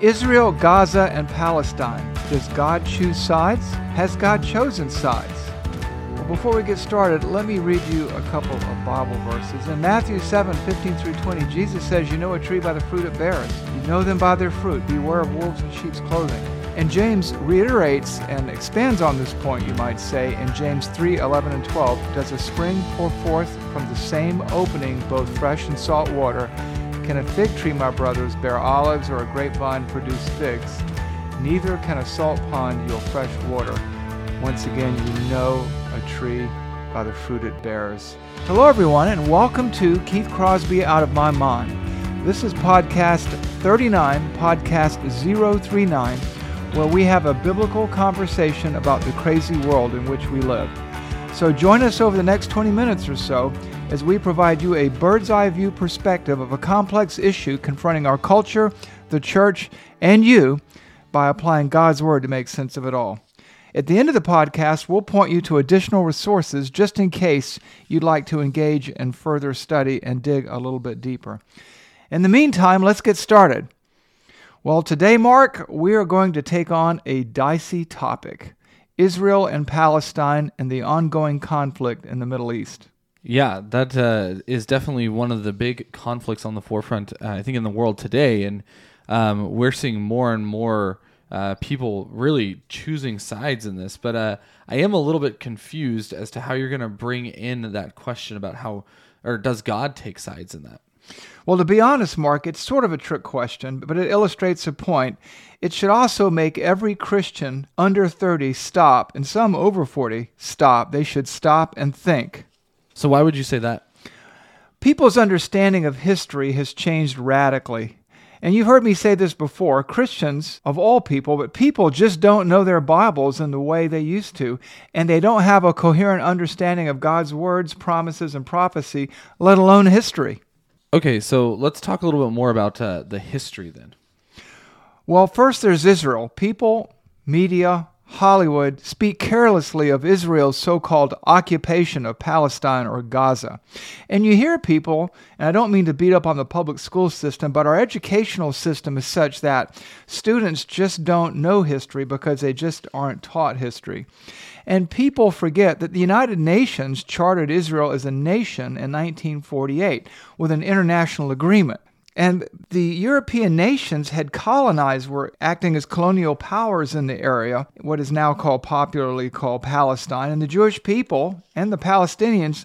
Israel, Gaza, and Palestine. Does God choose sides? Has God chosen sides? Well, before we get started, let me read you a couple of Bible verses. In Matthew 7 15 through 20, Jesus says, You know a tree by the fruit it bears. You know them by their fruit. Beware of wolves in sheep's clothing. And James reiterates and expands on this point, you might say, in James 3 11 and 12. Does a spring pour forth from the same opening both fresh and salt water? Can a fig tree, my brothers, bear olives or a grapevine produce figs? Neither can a salt pond yield fresh water. Once again, you know a tree by the fruit it bears. Hello, everyone, and welcome to Keith Crosby Out of My Mind. This is podcast 39, podcast 039, where we have a biblical conversation about the crazy world in which we live. So join us over the next 20 minutes or so as we provide you a bird's eye view perspective of a complex issue confronting our culture, the church, and you by applying God's Word to make sense of it all. At the end of the podcast, we'll point you to additional resources just in case you'd like to engage in further study and dig a little bit deeper. In the meantime, let's get started. Well, today, Mark, we are going to take on a dicey topic Israel and Palestine and the ongoing conflict in the Middle East. Yeah, that uh, is definitely one of the big conflicts on the forefront, uh, I think, in the world today. And um, we're seeing more and more uh, people really choosing sides in this. But uh, I am a little bit confused as to how you're going to bring in that question about how, or does God take sides in that? Well, to be honest, Mark, it's sort of a trick question, but it illustrates a point. It should also make every Christian under 30 stop, and some over 40 stop. They should stop and think. So why would you say that? People's understanding of history has changed radically. And you've heard me say this before Christians, of all people, but people just don't know their Bibles in the way they used to. And they don't have a coherent understanding of God's words, promises, and prophecy, let alone history. Okay, so let's talk a little bit more about uh, the history then. Well, first there's Israel. People, media, Hollywood speak carelessly of Israel's so called occupation of Palestine or Gaza. And you hear people, and I don't mean to beat up on the public school system, but our educational system is such that students just don't know history because they just aren't taught history. And people forget that the United Nations chartered Israel as a nation in 1948 with an international agreement. And the European nations had colonized, were acting as colonial powers in the area, what is now called popularly called Palestine. And the Jewish people and the Palestinians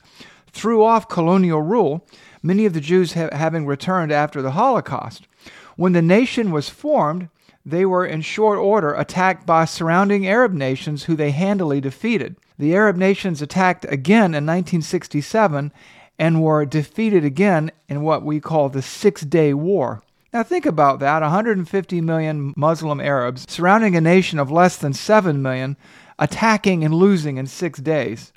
threw off colonial rule, many of the Jews ha- having returned after the Holocaust. When the nation was formed, they were in short order attacked by surrounding Arab nations who they handily defeated. The Arab nations attacked again in 1967 and were defeated again in what we call the Six Day War. Now, think about that 150 million Muslim Arabs surrounding a nation of less than 7 million, attacking and losing in six days.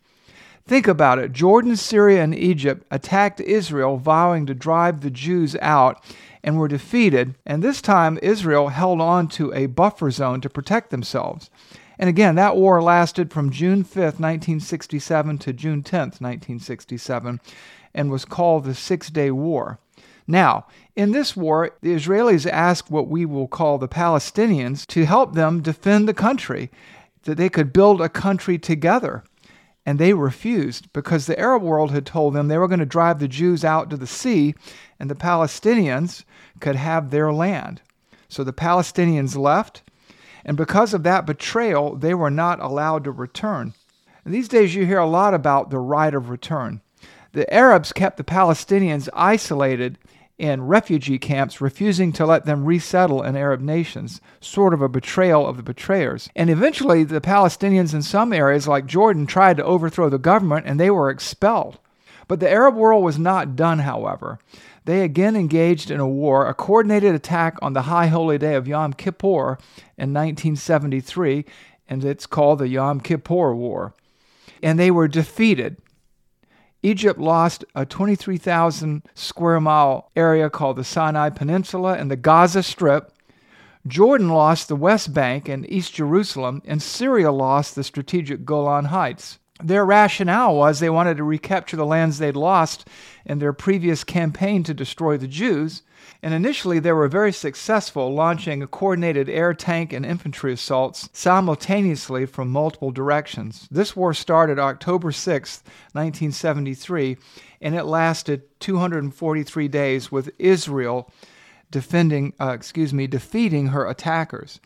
Think about it Jordan, Syria, and Egypt attacked Israel, vowing to drive the Jews out, and were defeated. And this time, Israel held on to a buffer zone to protect themselves. And again, that war lasted from June 5th, 1967 to June 10th, 1967, and was called the Six Day War. Now, in this war, the Israelis asked what we will call the Palestinians to help them defend the country, that they could build a country together. And they refused because the Arab world had told them they were going to drive the Jews out to the sea and the Palestinians could have their land. So the Palestinians left, and because of that betrayal, they were not allowed to return. And these days, you hear a lot about the right of return. The Arabs kept the Palestinians isolated in refugee camps, refusing to let them resettle in Arab nations, sort of a betrayal of the betrayers. And eventually, the Palestinians in some areas, like Jordan, tried to overthrow the government and they were expelled. But the Arab world was not done, however. They again engaged in a war, a coordinated attack on the high holy day of Yom Kippur in 1973, and it's called the Yom Kippur War. And they were defeated. Egypt lost a 23,000 square mile area called the Sinai Peninsula and the Gaza Strip. Jordan lost the West Bank and East Jerusalem, and Syria lost the strategic Golan Heights. Their rationale was they wanted to recapture the lands they'd lost in their previous campaign to destroy the Jews. And initially, they were very successful, launching coordinated air, tank, and infantry assaults simultaneously from multiple directions. This war started October 6, 1973, and it lasted 243 days with Israel defending, uh, excuse me, defeating her attackers.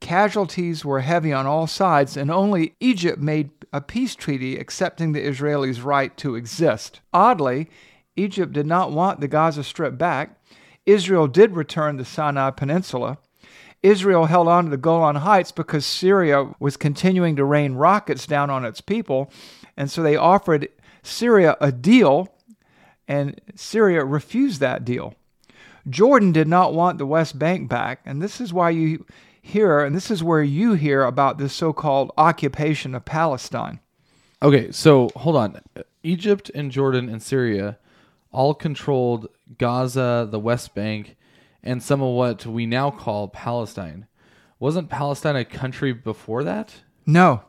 Casualties were heavy on all sides, and only Egypt made a peace treaty accepting the Israelis' right to exist. Oddly, Egypt did not want the Gaza Strip back. Israel did return the Sinai Peninsula. Israel held on to the Golan Heights because Syria was continuing to rain rockets down on its people, and so they offered Syria a deal, and Syria refused that deal. Jordan did not want the West Bank back, and this is why you hear, and this is where you hear about this so called occupation of Palestine. Okay, so hold on. Egypt and Jordan and Syria all controlled Gaza, the West Bank, and some of what we now call Palestine. Wasn't Palestine a country before that? No.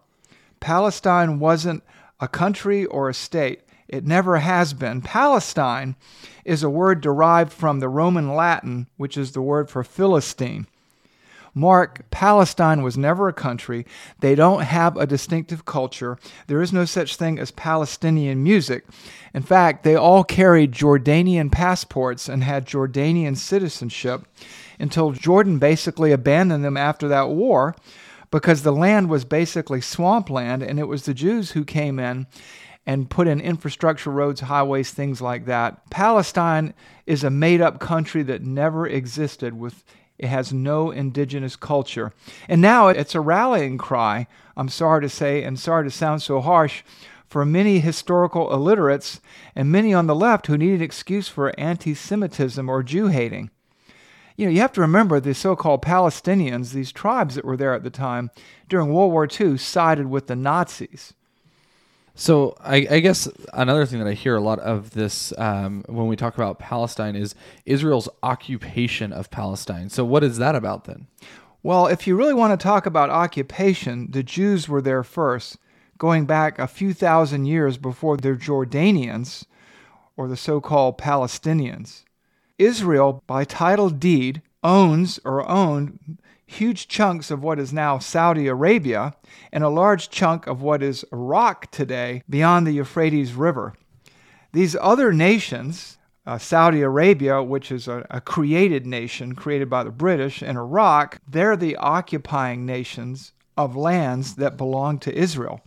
Palestine wasn't a country or a state. It never has been. Palestine is a word derived from the Roman Latin, which is the word for Philistine. Mark, Palestine was never a country. They don't have a distinctive culture. There is no such thing as Palestinian music. In fact, they all carried Jordanian passports and had Jordanian citizenship until Jordan basically abandoned them after that war because the land was basically swampland and it was the Jews who came in and put in infrastructure, roads, highways, things like that. Palestine is a made up country that never existed with it has no indigenous culture. And now it's a rallying cry, I'm sorry to say, and sorry to sound so harsh, for many historical illiterates and many on the left who need an excuse for anti Semitism or Jew hating. You know, you have to remember the so called Palestinians, these tribes that were there at the time during World War II, sided with the Nazis. So I, I, guess another thing that I hear a lot of this um, when we talk about Palestine is Israel's occupation of Palestine. So what is that about then? Well, if you really want to talk about occupation, the Jews were there first, going back a few thousand years before the Jordanians or the so-called Palestinians. Israel, by title deed, owns or owned huge chunks of what is now Saudi Arabia and a large chunk of what is Iraq today beyond the Euphrates River. These other nations, uh, Saudi Arabia, which is a, a created nation created by the British, and Iraq, they're the occupying nations of lands that belong to Israel.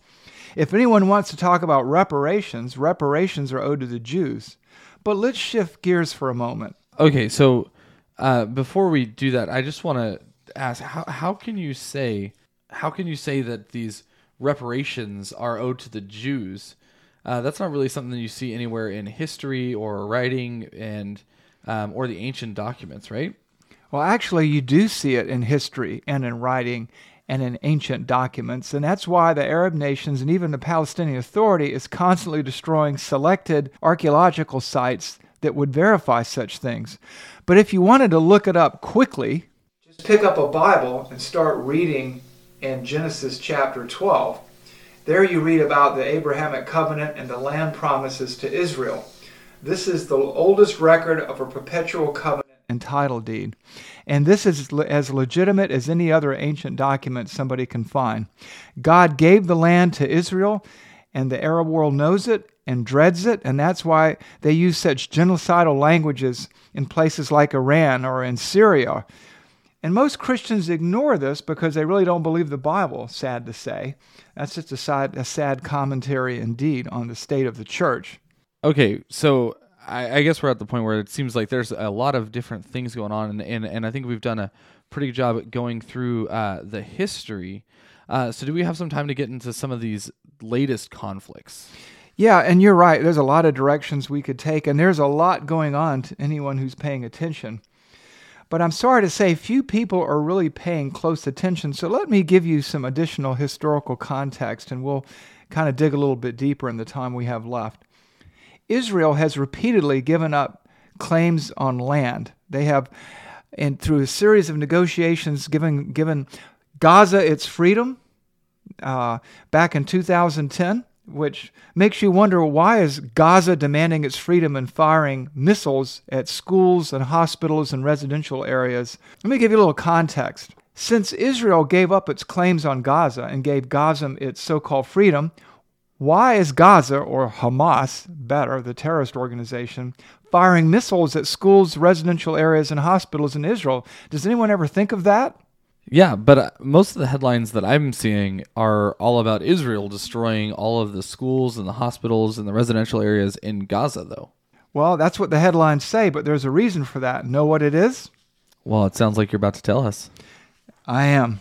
If anyone wants to talk about reparations, reparations are owed to the Jews. But let's shift gears for a moment. Okay, so uh, before we do that, I just want to ask how how can you say how can you say that these reparations are owed to the Jews? Uh, that's not really something that you see anywhere in history or writing and um, or the ancient documents, right? Well, actually, you do see it in history and in writing and in ancient documents, and that's why the Arab nations and even the Palestinian Authority is constantly destroying selected archaeological sites that would verify such things. But if you wanted to look it up quickly, pick up a Bible and start reading in Genesis chapter 12. There you read about the Abrahamic covenant and the land promises to Israel. This is the oldest record of a perpetual covenant and title deed. And this is as legitimate as any other ancient document somebody can find. God gave the land to Israel, and the Arab world knows it and dreads it, and that's why they use such genocidal languages in places like Iran or in Syria and most Christians ignore this because they really don't believe the Bible, sad to say. That's just a, sad, a sad commentary indeed on the state of the church. Okay, so I, I, guess we're at the point where it seems like there's a lot of different things going on, and, and, and I think we've done a pretty good job at going through uh, the history. Uh, so, do we have some time to get into some of these latest conflicts? Yeah, and you're right. There's a lot of directions we could take, and there's a lot going on to anyone who's paying attention. But I'm sorry to say, few people are really paying close attention. So let me give you some additional historical context, and we'll kind of dig a little bit deeper in the time we have left. Israel has repeatedly given up claims on land. They have, and through a series of negotiations, given given Gaza its freedom uh, back in 2010 which makes you wonder why is Gaza demanding its freedom and firing missiles at schools and hospitals and residential areas. Let me give you a little context. Since Israel gave up its claims on Gaza and gave Gaza its so-called freedom, why is Gaza, or Hamas, better, the terrorist organization, firing missiles at schools, residential areas, and hospitals in Israel? Does anyone ever think of that? Yeah, but uh, most of the headlines that I'm seeing are all about Israel destroying all of the schools and the hospitals and the residential areas in Gaza, though. Well, that's what the headlines say, but there's a reason for that. Know what it is? Well, it sounds like you're about to tell us. I am.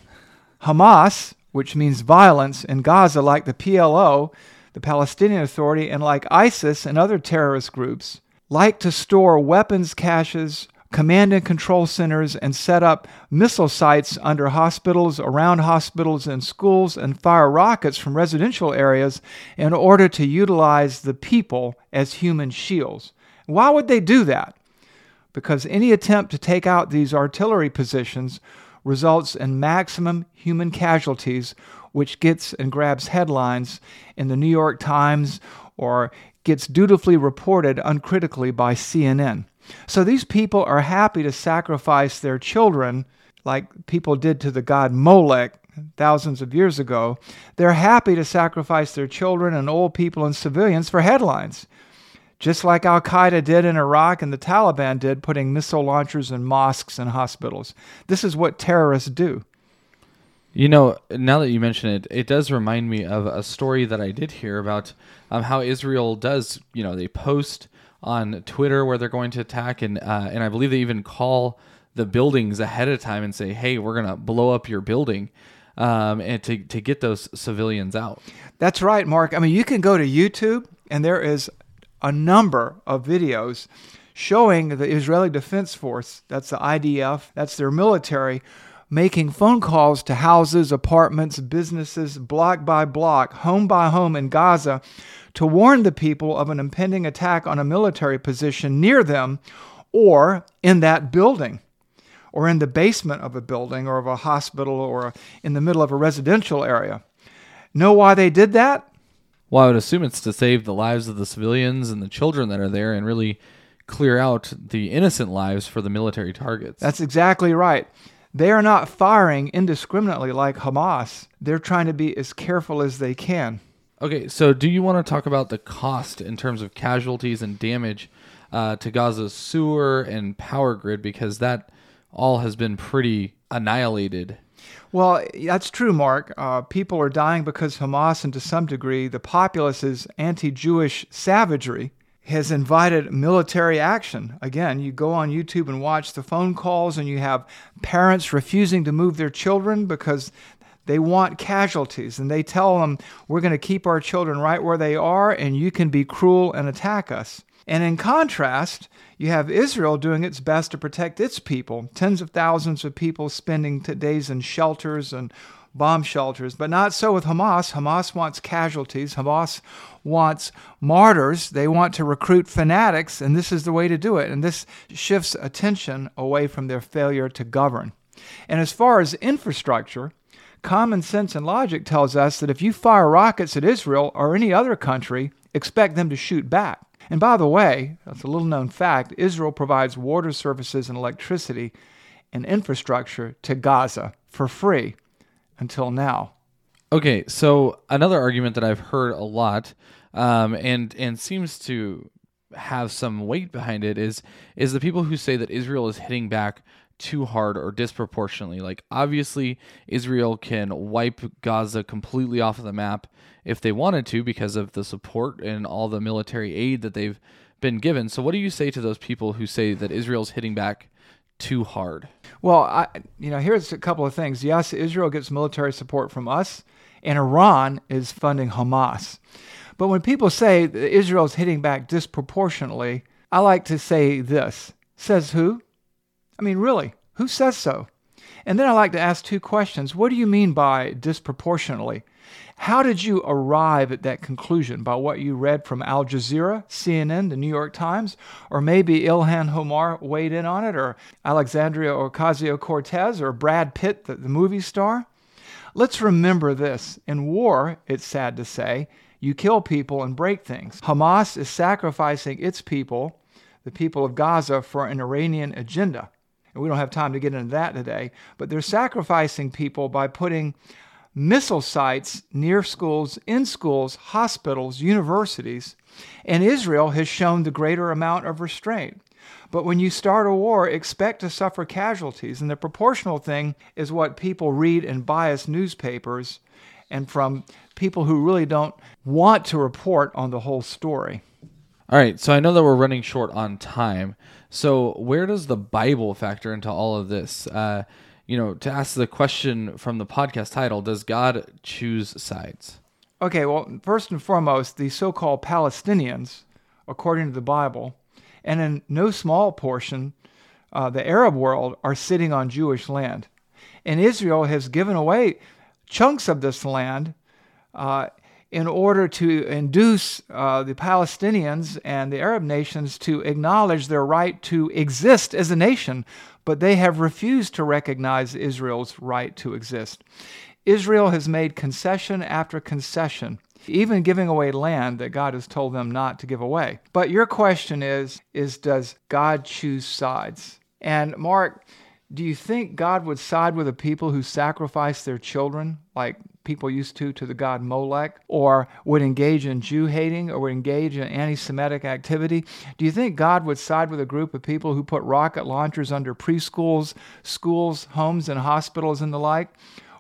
Hamas, which means violence in Gaza, like the PLO, the Palestinian Authority, and like ISIS and other terrorist groups, like to store weapons caches, command and control centers, and set up missile sites under hospitals, around hospitals and schools, and fire rockets from residential areas in order to utilize the people as human shields. Why would they do that? Because any attempt to take out these artillery positions results in maximum human casualties, which gets and grabs headlines in the New York Times or gets dutifully reported uncritically by CNN. So these people are happy to sacrifice their children like people did to the god Molech thousands of years ago. They're happy to sacrifice their children and old people and civilians for headlines just like Al Qaeda did in Iraq and the Taliban did, putting missile launchers in mosques and hospitals. This is what terrorists do. You know, now that you mention it, it does remind me of a story that I did hear about um, how Israel does, you know, they post on Twitter where they're going to attack, and uh, and I believe they even call the buildings ahead of time and say, "Hey, we're gonna blow up your building," um, and to to get those civilians out. That's right, Mark. I mean, you can go to YouTube, and there is a number of videos showing the Israeli Defense Force, that's the IDF, that's their military, making phone calls to houses, apartments, businesses, block by block, home by home in Gaza to warn the people of an impending attack on a military position near them or in that building or in the basement of a building or of a hospital or in the middle of a residential area. Know why they did that? Well, I would assume it's to save the lives of the civilians and the children that are there and really clear out the innocent lives for the military targets. That's exactly right. They are not firing indiscriminately like Hamas. They're trying to be as careful as they can. Okay, so do you want to talk about the cost in terms of casualties and damage uh, to Gaza's sewer and power grid? Because that all has been pretty annihilated well, that's true, Mark. Uh, people are dying because Hamas, and to some degree, the populace's anti Jewish savagery has invited military action. Again, you go on YouTube and watch the phone calls, and you have parents refusing to move their children because they want casualties. And they tell them, We're going to keep our children right where they are, and you can be cruel and attack us. And in contrast, you have Israel doing its best to protect its people. Tens of thousands of people spending days in shelters and bomb shelters. But not so with Hamas. Hamas wants casualties. Hamas wants martyrs. They want to recruit fanatics, and this is the way to do it. And this shifts attention away from their failure to govern. And as far as infrastructure, common sense and logic tells us that if you fire rockets at Israel or any other country, expect them to shoot back. And by the way, that's a little known fact Israel provides water services and electricity and infrastructure to Gaza for free until now. Okay, so another argument that I've heard a lot um, and and seems to have some weight behind it is is the people who say that Israel is hitting back too hard or disproportionately. Like, obviously, Israel can wipe Gaza completely off of the map if they wanted to because of the support and all the military aid that they've been given. So, what do you say to those people who say that Israel's hitting back too hard? Well, I, you know, here's a couple of things. Yes, Israel gets military support from us, and Iran is funding Hamas. But when people say that Israel's hitting back disproportionately, I like to say this. Says who? I mean, really, who says so? And then I like to ask two questions. What do you mean by disproportionately? How did you arrive at that conclusion? By what you read from Al Jazeera, CNN, the New York Times, or maybe Ilhan Omar weighed in on it, or Alexandria Ocasio Cortez, or Brad Pitt, the, the movie star? Let's remember this in war, it's sad to say, you kill people and break things. Hamas is sacrificing its people, the people of Gaza, for an Iranian agenda. And we don't have time to get into that today, but they're sacrificing people by putting missile sites near schools, in schools, hospitals, universities, and Israel has shown the greater amount of restraint. But when you start a war, expect to suffer casualties. And the proportional thing is what people read in biased newspapers and from people who really don't want to report on the whole story. All right, so I know that we're running short on time. So where does the Bible factor into all of this? Uh, you know, to ask the question from the podcast title, does God choose sides? Okay, well, first and foremost, the so called Palestinians, according to the Bible, and in no small portion, uh, the Arab world, are sitting on Jewish land. And Israel has given away chunks of this land uh, in order to induce uh, the Palestinians and the Arab nations to acknowledge their right to exist as a nation, but they have refused to recognize Israel's right to exist. Israel has made concession after concession, even giving away land that God has told them not to give away. But your question is is does God choose sides? And Mark, do you think God would side with a people who sacrifice their children, like people used to to the god Molech, or would engage in Jew hating, or would engage in anti Semitic activity? Do you think God would side with a group of people who put rocket launchers under preschools, schools, homes, and hospitals and the like?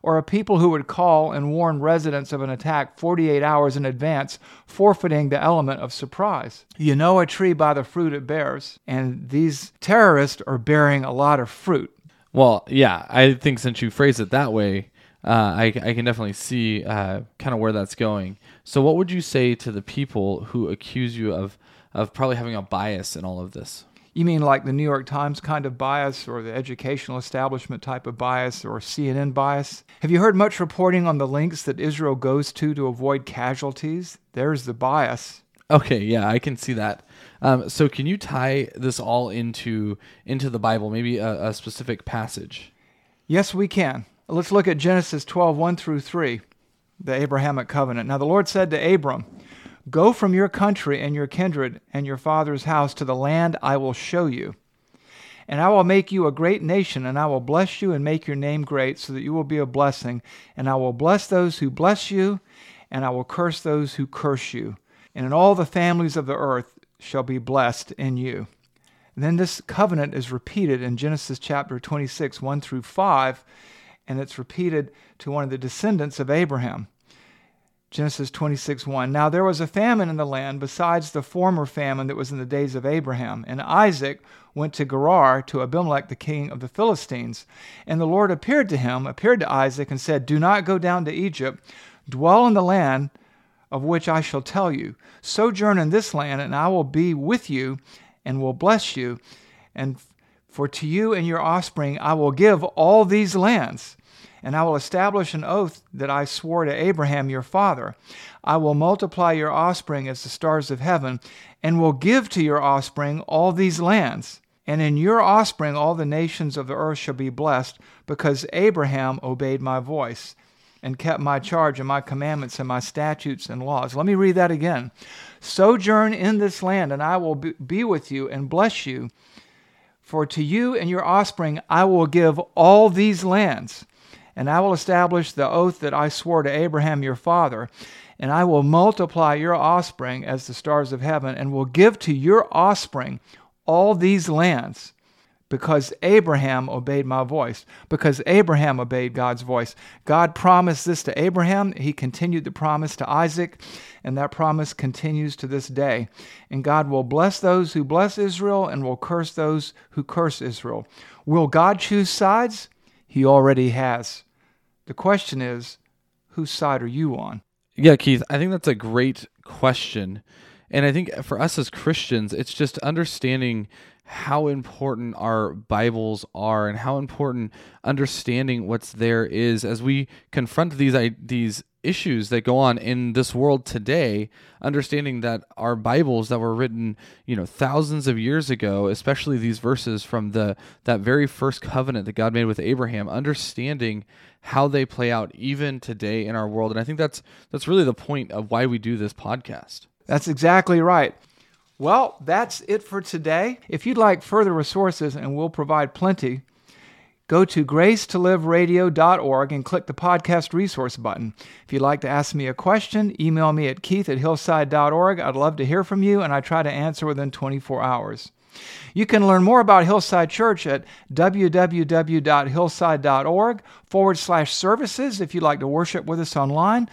Or a people who would call and warn residents of an attack 48 hours in advance, forfeiting the element of surprise? You know a tree by the fruit it bears, and these terrorists are bearing a lot of fruit. Well, yeah, I think since you phrase it that way, uh, I, I can definitely see uh, kind of where that's going. So, what would you say to the people who accuse you of of probably having a bias in all of this? You mean like the New York Times kind of bias, or the educational establishment type of bias, or CNN bias? Have you heard much reporting on the links that Israel goes to to avoid casualties? There's the bias. Okay, yeah, I can see that. Um, so, can you tie this all into into the Bible, maybe a, a specific passage? Yes, we can. Let's look at Genesis 12, 1 through 3, the Abrahamic covenant. Now the Lord said to Abram, Go from your country and your kindred and your father's house to the land I will show you. And I will make you a great nation, and I will bless you and make your name great, so that you will be a blessing. And I will bless those who bless you, and I will curse those who curse you. And in all the families of the earth shall be blessed in you. And then this covenant is repeated in Genesis chapter 26, 1 through 5 and it's repeated to one of the descendants of Abraham. Genesis 26 1. Now there was a famine in the land besides the former famine that was in the days of Abraham. And Isaac went to Gerar to Abimelech, the king of the Philistines. And the Lord appeared to him, appeared to Isaac, and said, Do not go down to Egypt. Dwell in the land of which I shall tell you. Sojourn in this land, and I will be with you and will bless you. And for to you and your offspring I will give all these lands and I will establish an oath that I swore to Abraham your father. I will multiply your offspring as the stars of heaven, and will give to your offspring all these lands. And in your offspring all the nations of the earth shall be blessed, because Abraham obeyed my voice and kept my charge and my commandments and my statutes and laws. Let me read that again. Sojourn in this land, and I will be with you and bless you. For to you and your offspring I will give all these lands and I will establish the oath that I swore to Abraham your father, and I will multiply your offspring as the stars of heaven, and will give to your offspring all these lands because Abraham obeyed my voice, because Abraham obeyed God's voice. God promised this to Abraham. He continued the promise to Isaac, and that promise continues to this day. And God will bless those who bless Israel and will curse those who curse Israel. Will God choose sides? He already has. The question is, whose side are you on? Yeah, Keith, I think that's a great question. And I think for us as Christians, it's just understanding how important our Bibles are and how important understanding what's there is as we confront these these issues that go on in this world today understanding that our bibles that were written you know thousands of years ago especially these verses from the that very first covenant that God made with Abraham understanding how they play out even today in our world. And I think that's that's really the point of why we do this podcast. That's exactly right well, that's it for today. If you'd like further resources, and we'll provide plenty, go to gracetoliveradio.org and click the podcast resource button. If you'd like to ask me a question, email me at keith at hillside.org. I'd love to hear from you, and I try to answer within 24 hours. You can learn more about Hillside Church at www.hillside.org forward slash services if you'd like to worship with us online.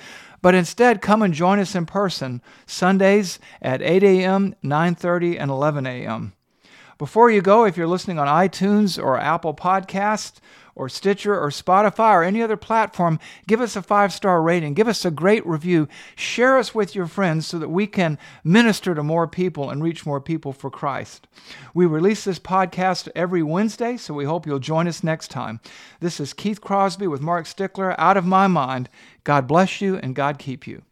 But instead, come and join us in person Sundays at 8 a.m., 9:30, and 11 a.m. Before you go, if you're listening on iTunes or Apple Podcasts or Stitcher or Spotify or any other platform, give us a five star rating. Give us a great review. Share us with your friends so that we can minister to more people and reach more people for Christ. We release this podcast every Wednesday, so we hope you'll join us next time. This is Keith Crosby with Mark Stickler, Out of My Mind. God bless you and God keep you.